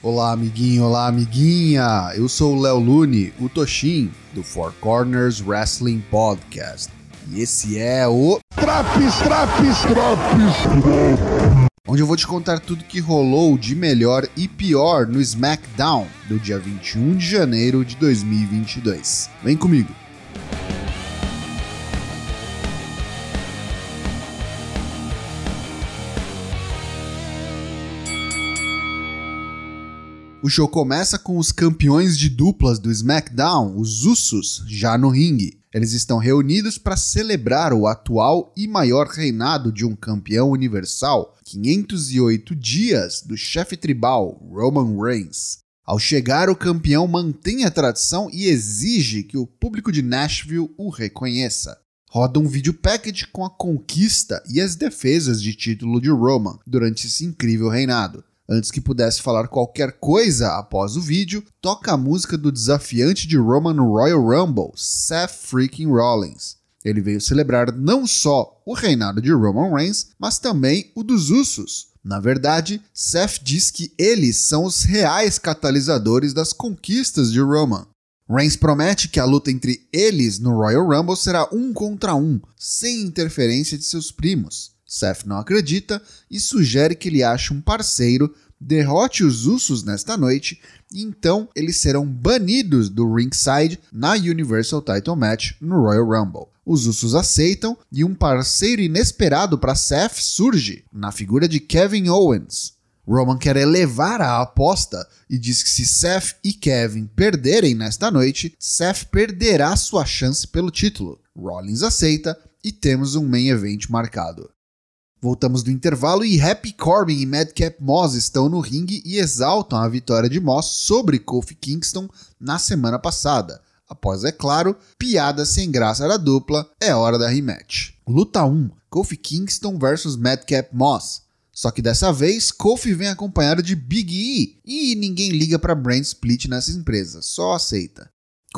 Olá, amiguinho, olá, amiguinha! Eu sou o Léo Lune, o Toshin, do Four Corners Wrestling Podcast. E esse é o. Traps, traps, traps! Onde eu vou te contar tudo que rolou de melhor e pior no SmackDown do dia 21 de janeiro de 2022. Vem comigo! O show começa com os campeões de duplas do SmackDown, os Usos, já no ringue. Eles estão reunidos para celebrar o atual e maior reinado de um campeão universal, 508 dias do chefe tribal Roman Reigns. Ao chegar, o campeão mantém a tradição e exige que o público de Nashville o reconheça. Roda um vídeo package com a conquista e as defesas de título de Roman durante esse incrível reinado. Antes que pudesse falar qualquer coisa após o vídeo, toca a música do desafiante de Roman no Royal Rumble, Seth Freaking Rollins. Ele veio celebrar não só o reinado de Roman Reigns, mas também o dos Usos. Na verdade, Seth diz que eles são os reais catalisadores das conquistas de Roman. Reigns promete que a luta entre eles no Royal Rumble será um contra um, sem interferência de seus primos. Seth não acredita e sugere que ele ache um parceiro, derrote os Usos nesta noite e então eles serão banidos do ringside na Universal Title Match no Royal Rumble. Os Usos aceitam e um parceiro inesperado para Seth surge na figura de Kevin Owens. Roman quer elevar a aposta e diz que se Seth e Kevin perderem nesta noite, Seth perderá sua chance pelo título. Rollins aceita e temos um main event marcado. Voltamos do intervalo e Happy Corbin e Madcap Moss estão no ringue e exaltam a vitória de Moss sobre Kofi Kingston na semana passada. Após, é claro, piada sem graça da dupla, é hora da rematch. Luta 1: Kofi Kingston vs Madcap Moss. Só que dessa vez, Kofi vem acompanhado de Big E e ninguém liga para brand split nessa empresa, só aceita.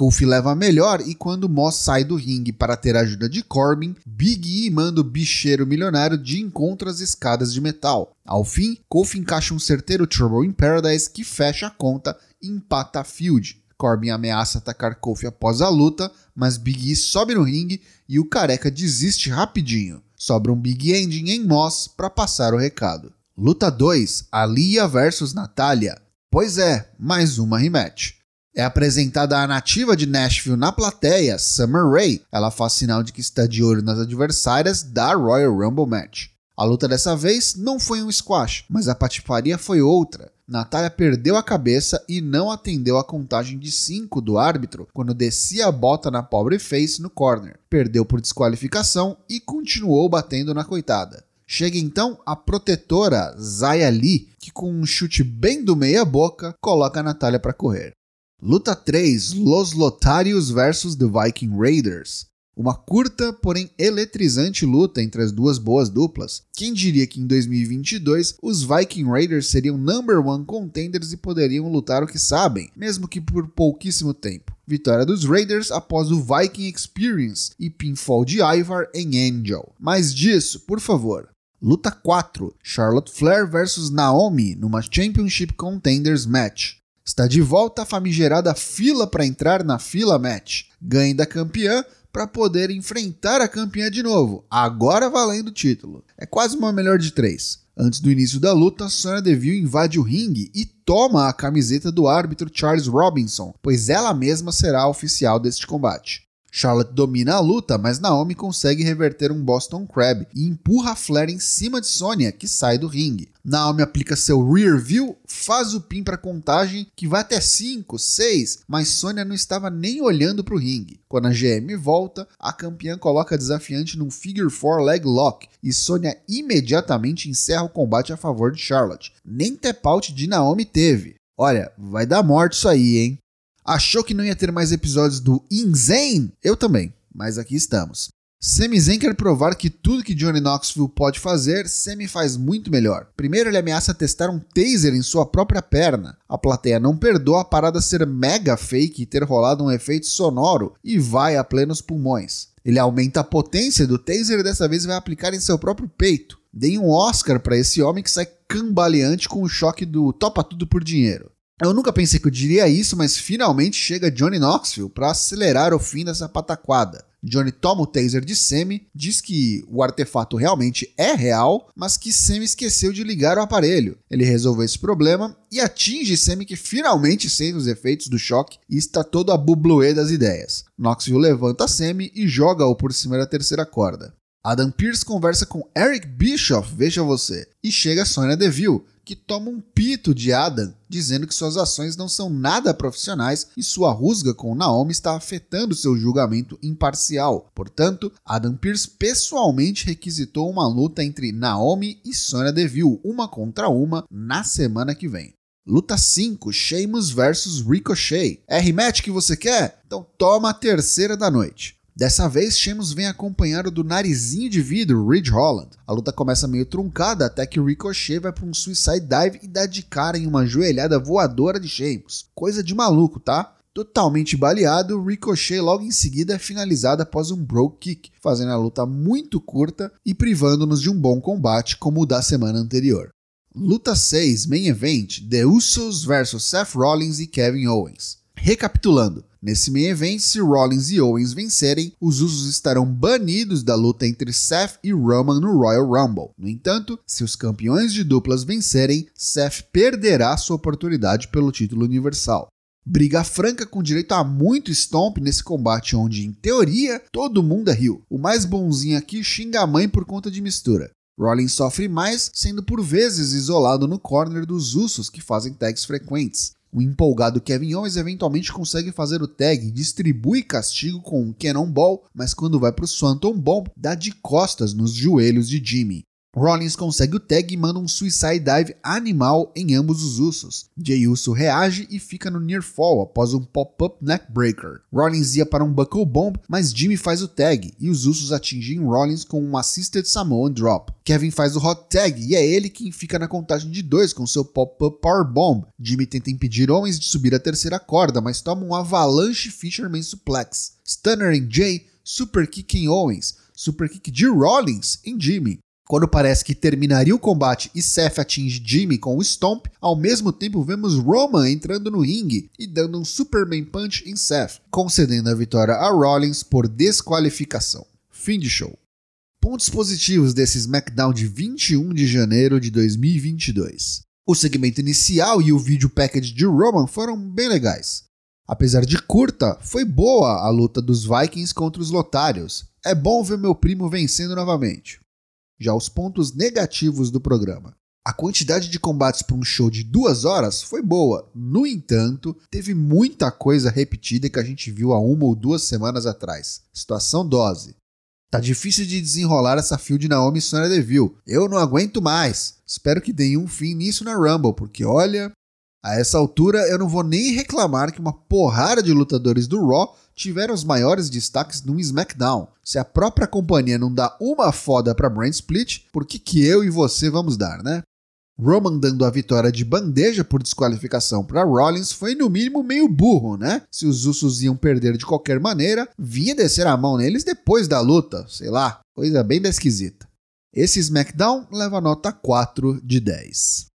Kofi leva a melhor e quando Moss sai do ringue para ter a ajuda de Corbin, Big E manda o bicheiro milionário de encontro às escadas de metal. Ao fim, Kofi encaixa um certeiro Trouble in Paradise que fecha a conta e empata a feud. Corbin ameaça atacar Kofi após a luta, mas Big E sobe no ringue e o careca desiste rapidinho. Sobra um Big Ending em Moss para passar o recado. Luta 2: Alia vs Natalia. Pois é, mais uma rematch. É apresentada a nativa de Nashville na plateia, Summer Rae. Ela faz sinal de que está de olho nas adversárias da Royal Rumble Match. A luta dessa vez não foi um squash, mas a patifaria foi outra. Natália perdeu a cabeça e não atendeu a contagem de 5 do árbitro quando descia a bota na pobre face no corner. Perdeu por desqualificação e continuou batendo na coitada. Chega então a protetora Zaya Lee, que com um chute bem do meia-boca coloca a Natália para correr. Luta 3: Los Lotarios vs The Viking Raiders. Uma curta, porém eletrizante luta entre as duas boas duplas. Quem diria que em 2022 os Viking Raiders seriam number one contenders e poderiam lutar o que sabem, mesmo que por pouquíssimo tempo. Vitória dos Raiders após o Viking Experience e pinfall de Ivar em Angel. Mais disso, por favor. Luta 4: Charlotte Flair vs Naomi numa Championship Contenders match. Está de volta a famigerada fila para entrar na fila match. Ganhe da campeã para poder enfrentar a campeã de novo, agora valendo o título. É quase uma melhor de três. Antes do início da luta, Sonya Deville invade o ringue e toma a camiseta do árbitro Charles Robinson, pois ela mesma será a oficial deste combate. Charlotte domina a luta, mas Naomi consegue reverter um Boston Crab e empurra Flair em cima de Sonya, que sai do ringue. Naomi aplica seu rear view, faz o pin para contagem, que vai até 5, 6, mas Sonya não estava nem olhando para o ringue. Quando a GM volta, a campeã coloca a desafiante num figure 4 leg lock e Sonya imediatamente encerra o combate a favor de Charlotte. Nem tap out de Naomi teve. Olha, vai dar morte isso aí, hein? Achou que não ia ter mais episódios do Inzen? Eu também, mas aqui estamos. Sami Zayn quer provar que tudo que Johnny Knoxville pode fazer, Sami faz muito melhor. Primeiro ele ameaça testar um taser em sua própria perna. A plateia não perdoa a parada ser mega fake e ter rolado um efeito sonoro e vai a plenos pulmões. Ele aumenta a potência do taser e dessa vez vai aplicar em seu próprio peito. Deem um Oscar para esse homem que sai cambaleante com o choque do topa tudo por dinheiro. Eu nunca pensei que eu diria isso, mas finalmente chega Johnny Knoxville para acelerar o fim dessa pataquada. Johnny toma o taser de Semi, diz que o artefato realmente é real, mas que Semi esqueceu de ligar o aparelho. Ele resolve esse problema e atinge Semi que finalmente sente os efeitos do choque e está todo a bubluê das ideias. Knoxville levanta Semi e joga-o por cima da terceira corda. Adam Pearce conversa com Eric Bischoff, veja você, e chega Sonya Deville, que toma um pito de Adam, dizendo que suas ações não são nada profissionais e sua rusga com Naomi está afetando seu julgamento imparcial. Portanto, Adam Pearce pessoalmente requisitou uma luta entre Naomi e Sonya Deville, uma contra uma, na semana que vem. Luta 5, Sheamus vs Ricochet. É rematch que você quer? Então toma a terceira da noite. Dessa vez, Sheamus vem acompanhado do narizinho de vidro, Ridge Holland. A luta começa meio truncada até que Ricochet vai para um suicide dive e dá de cara em uma joelhada voadora de Sheamus. Coisa de maluco, tá? Totalmente baleado, Ricochet logo em seguida é finalizado após um broke kick, fazendo a luta muito curta e privando-nos de um bom combate como o da semana anterior. Luta 6, Main Event, The Usos vs Seth Rollins e Kevin Owens. Recapitulando, nesse main event, se Rollins e Owens vencerem, os Usos estarão banidos da luta entre Seth e Roman no Royal Rumble. No entanto, se os campeões de duplas vencerem, Seth perderá sua oportunidade pelo título universal. Briga franca com direito a muito stomp nesse combate onde, em teoria, todo mundo é rio. O mais bonzinho aqui xinga a mãe por conta de mistura. Rollins sofre mais, sendo por vezes isolado no corner dos Usos que fazem tags frequentes. O empolgado Kevin Owens eventualmente consegue fazer o tag distribui castigo com um Cannonball, mas quando vai para o Swanton Bomb, dá de costas nos joelhos de Jimmy. Rollins consegue o tag e manda um suicide dive animal em ambos os Usos. Jey Uso reage e fica no near fall após um pop-up neckbreaker. Rollins ia para um buckle bomb, mas Jimmy faz o tag e os Usos atingem Rollins com um assisted Samoan drop. Kevin faz o hot tag e é ele quem fica na contagem de dois com seu pop-up power bomb. Jimmy tenta impedir Owens de subir a terceira corda, mas toma um avalanche Fisherman suplex. Stunner em Jay, super kick em Owens, super kick de Rollins em Jimmy. Quando parece que terminaria o combate e Seth atinge Jimmy com o Stomp, ao mesmo tempo vemos Roman entrando no ringue e dando um Superman Punch em Seth, concedendo a vitória a Rollins por desqualificação. Fim de show. Pontos positivos desse SmackDown de 21 de janeiro de 2022. O segmento inicial e o vídeo package de Roman foram bem legais. Apesar de curta, foi boa a luta dos Vikings contra os Lotários. É bom ver meu primo vencendo novamente já os pontos negativos do programa. A quantidade de combates para um show de duas horas foi boa, no entanto, teve muita coisa repetida que a gente viu há uma ou duas semanas atrás. Situação dose. Tá difícil de desenrolar essa de Naomi e Sonya Deville. Eu não aguento mais. Espero que deem um fim nisso na Rumble, porque olha, a essa altura eu não vou nem reclamar que uma porrada de lutadores do Raw tiveram os maiores destaques no SmackDown. Se a própria companhia não dá uma foda pra Brand Split, por que, que eu e você vamos dar, né? Roman dando a vitória de bandeja por desqualificação para Rollins foi no mínimo meio burro, né? Se os Usos iam perder de qualquer maneira, vinha descer a mão neles depois da luta, sei lá, coisa bem esquisita. Esse SmackDown leva nota 4 de 10.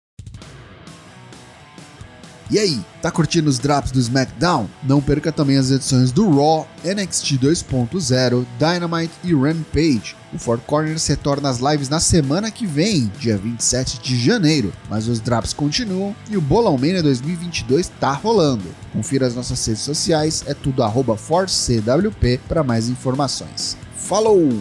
E aí, tá curtindo os drops do SmackDown? Não perca também as edições do Raw, NXT 2.0, Dynamite e Rampage. O Four Corners retorna às lives na semana que vem, dia 27 de janeiro, mas os drops continuam e o Bolão Mania 2022 tá rolando. Confira as nossas redes sociais, é tudo arroba ForceCWP para mais informações. Falou!